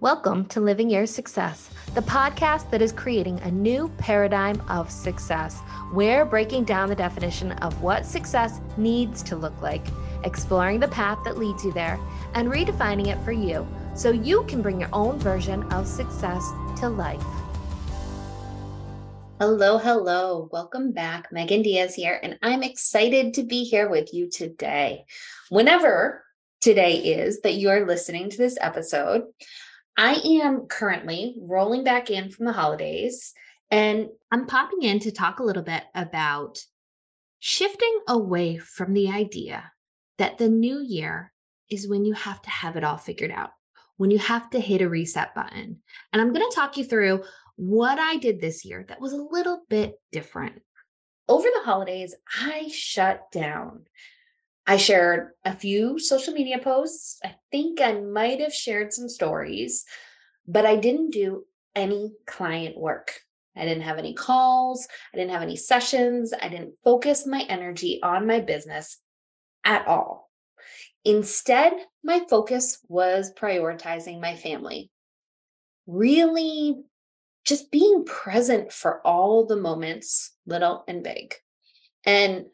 Welcome to Living Your Success, the podcast that is creating a new paradigm of success. We're breaking down the definition of what success needs to look like, exploring the path that leads you there, and redefining it for you so you can bring your own version of success to life. Hello, hello. Welcome back. Megan Diaz here, and I'm excited to be here with you today. Whenever today is that you are listening to this episode, I am currently rolling back in from the holidays and I'm popping in to talk a little bit about shifting away from the idea that the new year is when you have to have it all figured out, when you have to hit a reset button. And I'm going to talk you through what I did this year that was a little bit different. Over the holidays, I shut down. I shared a few social media posts. I think I might have shared some stories, but I didn't do any client work. I didn't have any calls. I didn't have any sessions. I didn't focus my energy on my business at all. Instead, my focus was prioritizing my family, really just being present for all the moments, little and big. And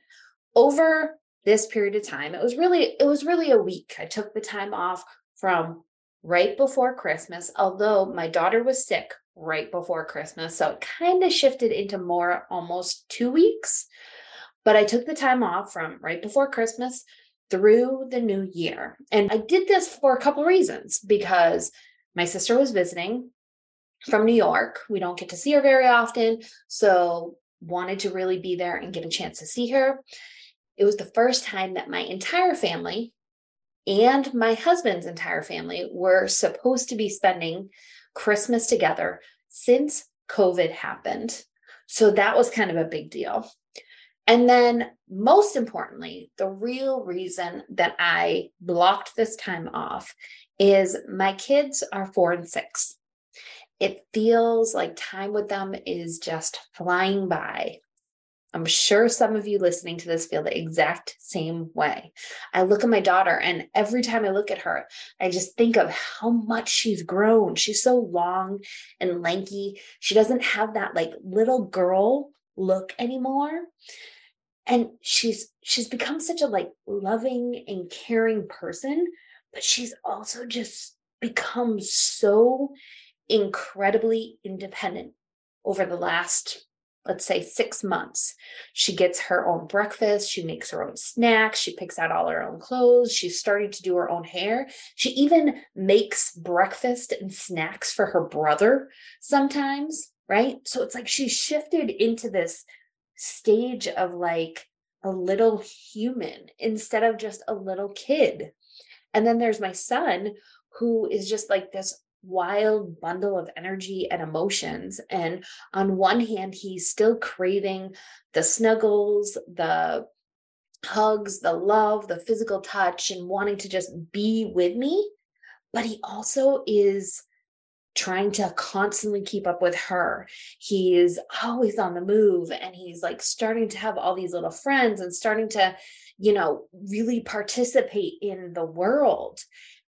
over this period of time. It was really it was really a week. I took the time off from right before Christmas, although my daughter was sick right before Christmas, so it kind of shifted into more almost 2 weeks. But I took the time off from right before Christmas through the new year. And I did this for a couple reasons because my sister was visiting from New York. We don't get to see her very often, so wanted to really be there and get a chance to see her it was the first time that my entire family and my husband's entire family were supposed to be spending Christmas together since COVID happened. So that was kind of a big deal. And then, most importantly, the real reason that I blocked this time off is my kids are four and six. It feels like time with them is just flying by. I'm sure some of you listening to this feel the exact same way. I look at my daughter, and every time I look at her, I just think of how much she's grown. She's so long and lanky. She doesn't have that like little girl look anymore. And she's she's become such a like loving and caring person, but she's also just become so incredibly independent over the last let's say six months. She gets her own breakfast, she makes her own snacks, she picks out all her own clothes, she's starting to do her own hair. She even makes breakfast and snacks for her brother sometimes, right? So it's like she's shifted into this stage of like a little human instead of just a little kid. And then there's my son who is just like this wild bundle of energy and emotions. And on one hand, he's still craving the snuggles, the hugs, the love, the physical touch, and wanting to just be with me. But he also is trying to constantly keep up with her. He is always on the move and he's like starting to have all these little friends and starting to, you know, really participate in the world.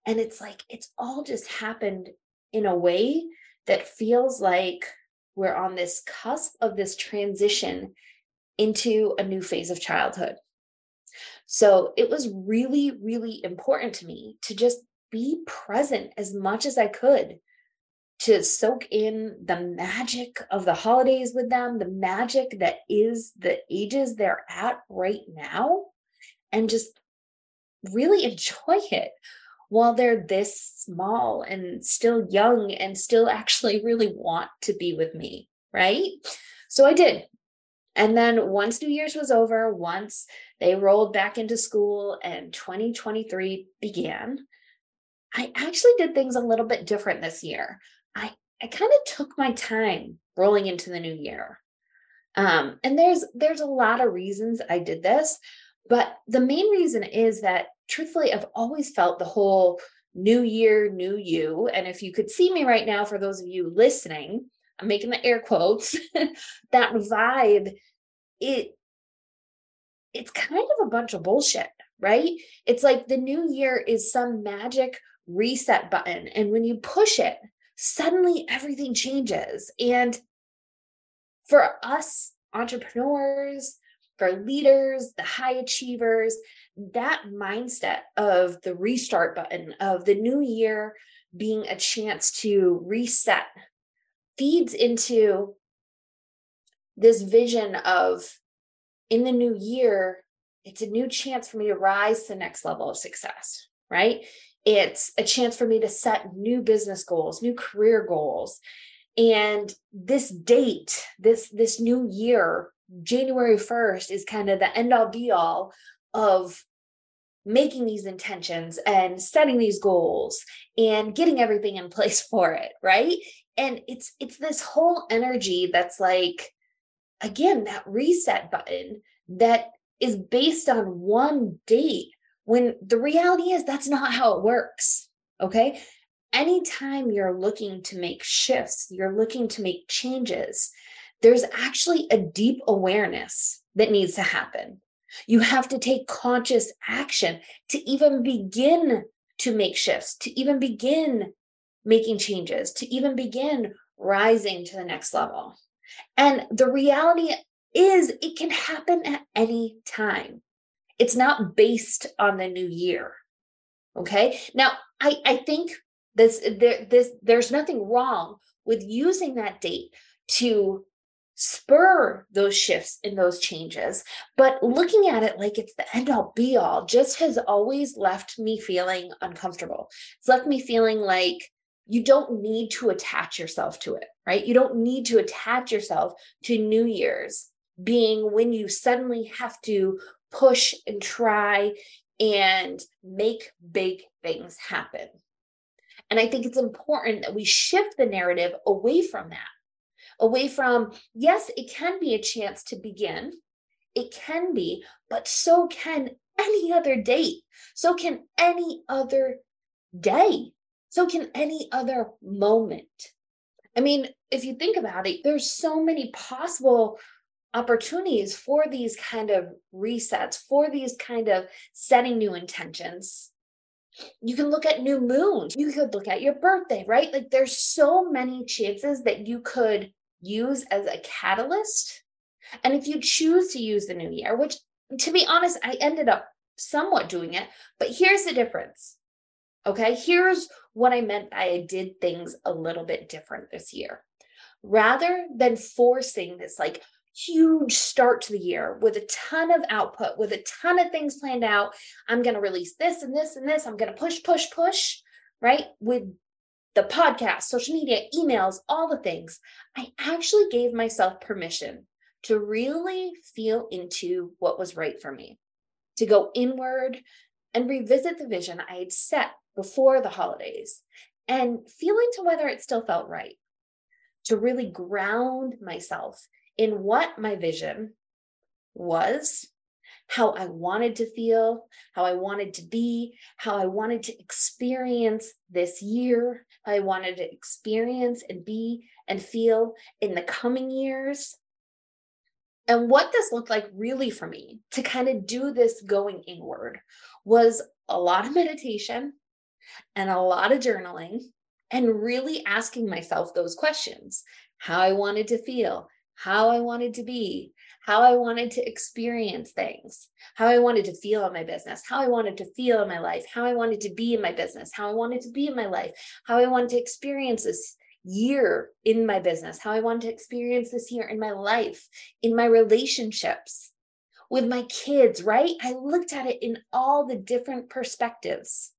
And it's like, it's all just happened in a way that feels like we're on this cusp of this transition into a new phase of childhood. So it was really, really important to me to just be present as much as I could to soak in the magic of the holidays with them, the magic that is the ages they're at right now, and just really enjoy it while they're this small and still young and still actually really want to be with me, right? So I did. And then once New Year's was over, once they rolled back into school and 2023 began, I actually did things a little bit different this year. I, I kind of took my time rolling into the new year. Um, and there's there's a lot of reasons I did this, but the main reason is that truthfully, I've always felt the whole new year, new you. And if you could see me right now, for those of you listening, I'm making the air quotes, that vibe, it it's kind of a bunch of bullshit, right? It's like the new year is some magic reset button. And when you push it, suddenly everything changes. And for us entrepreneurs, for leaders, the high achievers, that mindset of the restart button, of the new year being a chance to reset, feeds into this vision of in the new year, it's a new chance for me to rise to the next level of success, right? It's a chance for me to set new business goals, new career goals. And this date, this this new year, January 1st is kind of the end all be all of making these intentions and setting these goals and getting everything in place for it, right? And it's it's this whole energy that's like again that reset button that is based on one date when the reality is that's not how it works. Okay. Anytime you're looking to make shifts, you're looking to make changes, there's actually a deep awareness that needs to happen. You have to take conscious action to even begin to make shifts, to even begin making changes, to even begin rising to the next level. And the reality is, it can happen at any time. It's not based on the new year. Okay. Now, I, I think this, there, this, there's nothing wrong with using that date to spur those shifts in those changes. But looking at it like it's the end all be all just has always left me feeling uncomfortable. It's left me feeling like you don't need to attach yourself to it, right? You don't need to attach yourself to New Year's being when you suddenly have to push and try and make big things happen. And I think it's important that we shift the narrative away from that, away from, yes, it can be a chance to begin. It can be, but so can any other date. So can any other day. So can any other moment. I mean, if you think about it, there's so many possible opportunities for these kind of resets, for these kind of setting new intentions. You can look at new moons. You could look at your birthday, right? Like there's so many chances that you could use as a catalyst. And if you choose to use the new year, which to be honest, I ended up somewhat doing it, but here's the difference. Okay, here's what I meant by I did things a little bit different this year. Rather than forcing this like huge start to the year with a ton of output, with a ton of things planned out. I'm going to release this and this and this. I'm going to push, push, push, right? With the podcast, social media, emails, all the things. I actually gave myself permission to really feel into what was right for me, to go inward and revisit the vision I had set before the holidays and feel into whether it still felt right, to really ground myself in what my vision was, how I wanted to feel, how I wanted to be, how I wanted to experience this year, I wanted to experience and be and feel in the coming years. And what this looked like really for me to kind of do this going inward was a lot of meditation and a lot of journaling and really asking myself those questions how I wanted to feel, how I wanted to be, how I wanted to experience things, how I wanted to feel in my business, how I wanted to feel in my life, how I wanted to be in my business, how I wanted to be in my life, how I wanted to experience this year in my business, how I wanted to experience this year in my life, in my relationships with my kids, right? I looked at it in all the different perspectives.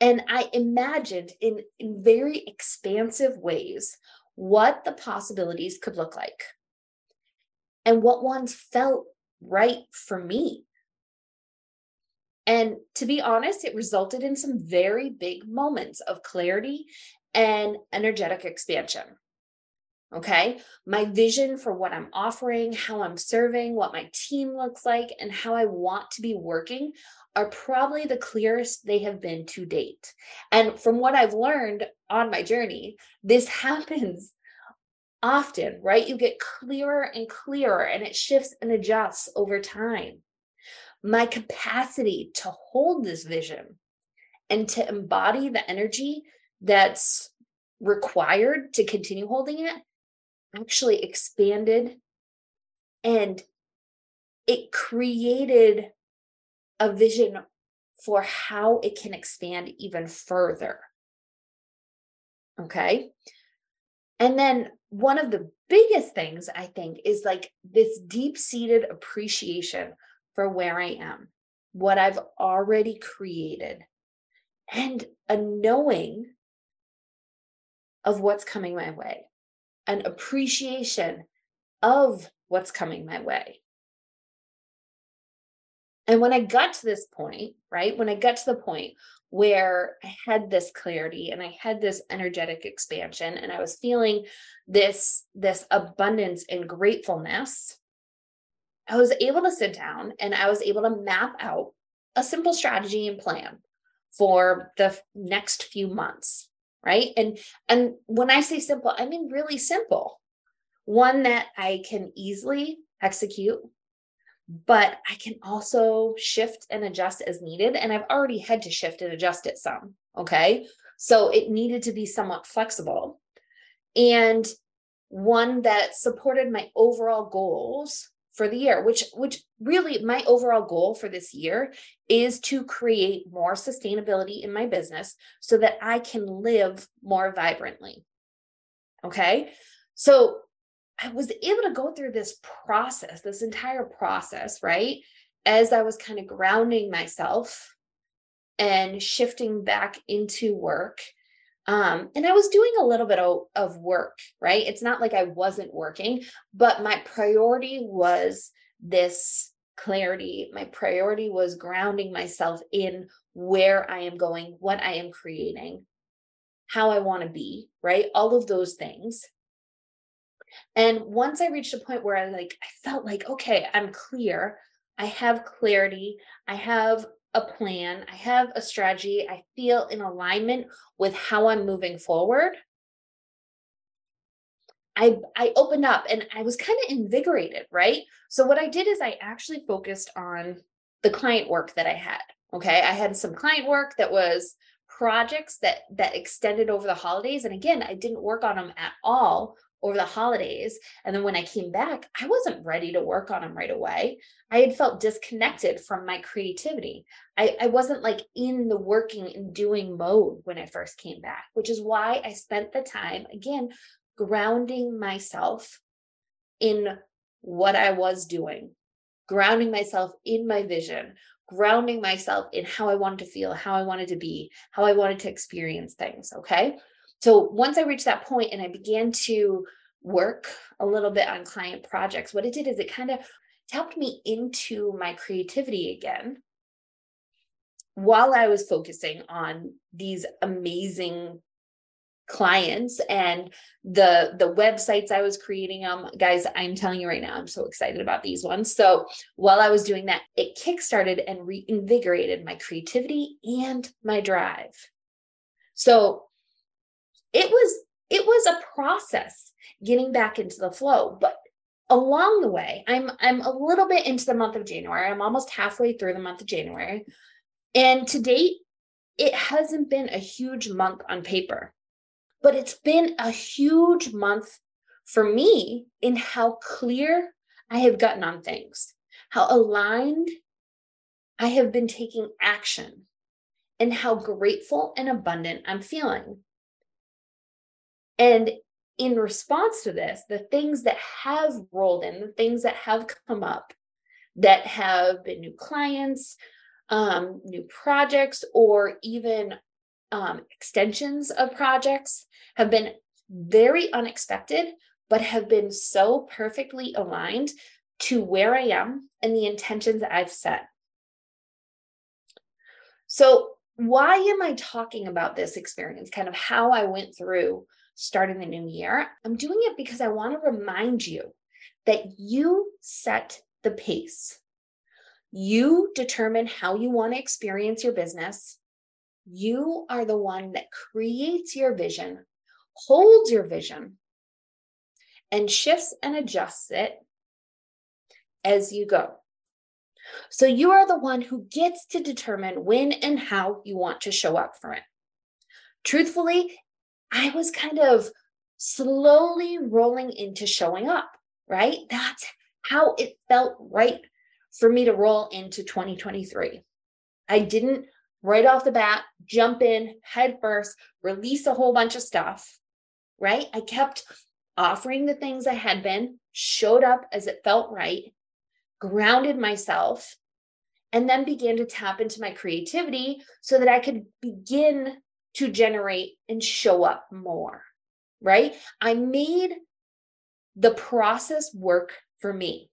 And I imagined in, in very expansive ways what the possibilities could look like and what ones felt right for me. And to be honest, it resulted in some very big moments of clarity and energetic expansion. Okay. My vision for what I'm offering, how I'm serving, what my team looks like, and how I want to be working are probably the clearest they have been to date. And from what I've learned on my journey, this happens often, right? You get clearer and clearer, and it shifts and adjusts over time. My capacity to hold this vision and to embody the energy that's required to continue holding it actually expanded and it created a vision for how it can expand even further. Okay. And then one of the biggest things I think is like this deep seated appreciation for where I am, what I've already created, and a knowing of what's coming my way, an appreciation of what's coming my way. And when I got to this point, right, when I got to the point where I had this clarity and I had this energetic expansion and I was feeling this this abundance and gratefulness, I was able to sit down and I was able to map out a simple strategy and plan for the next few months, right? And and when I say simple, I mean really simple. One that I can easily execute but I can also shift and adjust as needed. And I've already had to shift and adjust it some. Okay. So it needed to be somewhat flexible and one that supported my overall goals for the year which which really my overall goal for this year is to create more sustainability in my business so that I can live more vibrantly okay so I was able to go through this process, this entire process, right? As I was kind of grounding myself and shifting back into work. Um, and I was doing a little bit of, of work, right? It's not like I wasn't working, but my priority was this clarity. My priority was grounding myself in where I am going, what I am creating, how I want to be, right? All of those things. And once I reached a point where I like, I felt like, okay, I'm clear. I have clarity. I have a plan. I have a strategy. I feel in alignment with how I'm moving forward. I, I opened up and I was kind of invigorated, right? So, what I did is I actually focused on the client work that I had. Okay. I had some client work that was projects that that extended over the holidays and again i didn't work on them at all over the holidays. And then when I came back, I wasn't ready to work on them right away. I had felt disconnected from my creativity. I, I wasn't like in the working and doing mode when I first came back, which is why I spent the time again grounding myself in what I was doing, grounding myself in my vision, grounding myself in how I wanted to feel, how I wanted to be, how I wanted to experience things. Okay. So once I reached that point and I began to work a little bit on client projects, what it did is it kind of helped me into my creativity again while I was focusing on these amazing clients and the the websites I was creating them guys I'm telling you right now I'm so excited about these ones. So while I was doing that it kickstarted and reinvigorated my creativity and my drive. So it was it was a process getting back into the flow but along the way i'm i'm a little bit into the month of january. I'm almost halfway through the month of january. And to date it hasn't been a huge month on paper but it's been a huge month for me in how clear i have gotten on things how aligned i have been taking action and how grateful and abundant i'm feeling and in response to this, the things that have rolled in, the things that have come up that have been new clients, um, new projects, or even um, extensions of projects have been very unexpected, but have been so perfectly aligned to where I am and the intentions I've set. So, why am I talking about this experience? Kind of how I went through starting the new year. I'm doing it because I want to remind you that you set the pace. You determine how you want to experience your business. You are the one that creates your vision, holds your vision, and shifts and adjusts it as you go. So you are the one who gets to determine when and how you want to show up for it. Truthfully, I was kind of slowly rolling into showing up, right? That's how it felt right for me to roll into 2023. I didn't right off the bat jump in head first, release a whole bunch of stuff, right? I kept offering the things I had been, showed up as it felt right, grounded myself, and then began to tap into my creativity so that I could begin to generate and show up more, right? I made the process work for me.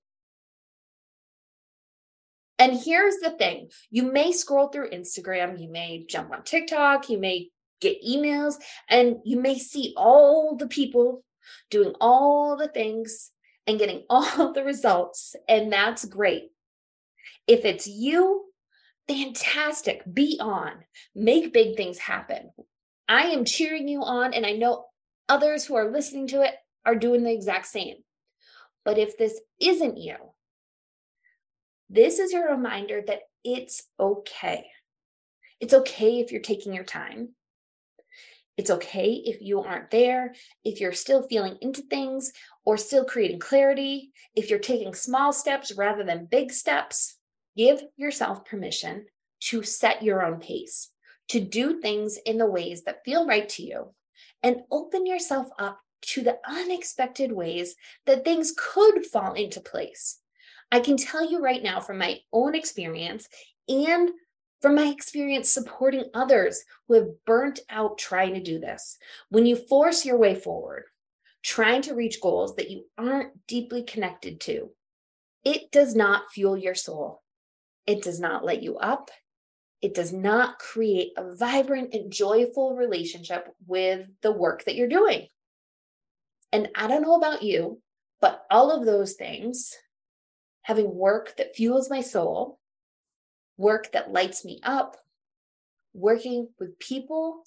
And here's the thing you may scroll through Instagram, you may jump on TikTok, you may get emails, and you may see all the people doing all the things and getting all the results. And that's great. If it's you, fantastic. Be on, make big things happen. I am cheering you on, and I know others who are listening to it are doing the exact same. But if this isn't you, this is your reminder that it's okay. It's okay if you're taking your time. It's okay if you aren't there, if you're still feeling into things or still creating clarity, if you're taking small steps rather than big steps. Give yourself permission to set your own pace, to do things in the ways that feel right to you, and open yourself up to the unexpected ways that things could fall into place. I can tell you right now from my own experience and from my experience supporting others who have burnt out trying to do this. When you force your way forward, trying to reach goals that you aren't deeply connected to, it does not fuel your soul. It does not let you up. It does not create a vibrant and joyful relationship with the work that you're doing. And I don't know about you, but all of those things having work that fuels my soul, work that lights me up, working with people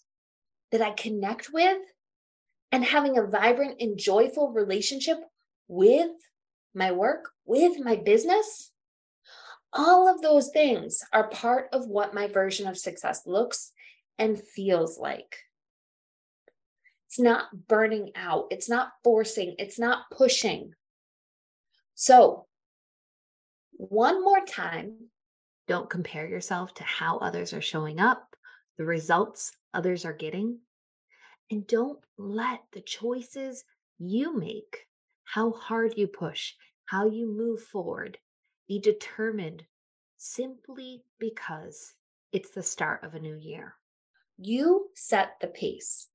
that I connect with, and having a vibrant and joyful relationship with my work, with my business. All of those things are part of what my version of success looks and feels like. It's not burning out, it's not forcing, it's not pushing. So, one more time. Don't compare yourself to how others are showing up, the results others are getting. And don't let the choices you make, how hard you push, how you move forward, be determined simply because it's the start of a new year. You set the pace.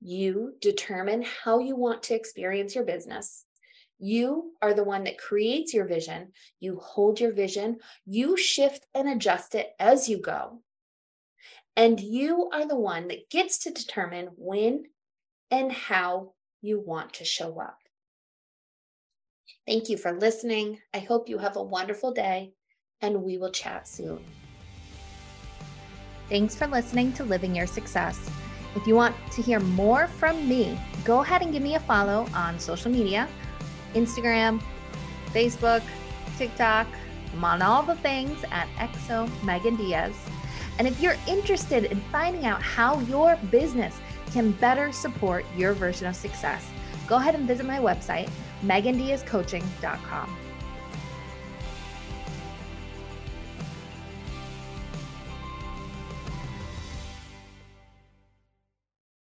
You determine how you want to experience your business. You are the one that creates your vision. You hold your vision. You shift and adjust it as you go. And you are the one that gets to determine when and how you want to show up. Thank you for listening. I hope you have a wonderful day, and we will chat soon. Thanks for listening to Living Your Success. If you want to hear more from me, go ahead and give me a follow on social media Instagram, Facebook, TikTok. I'm on all the things at Exo Megan Diaz. And if you're interested in finding out how your business can better support your version of success, go ahead and visit my website, megandiazcoaching.com.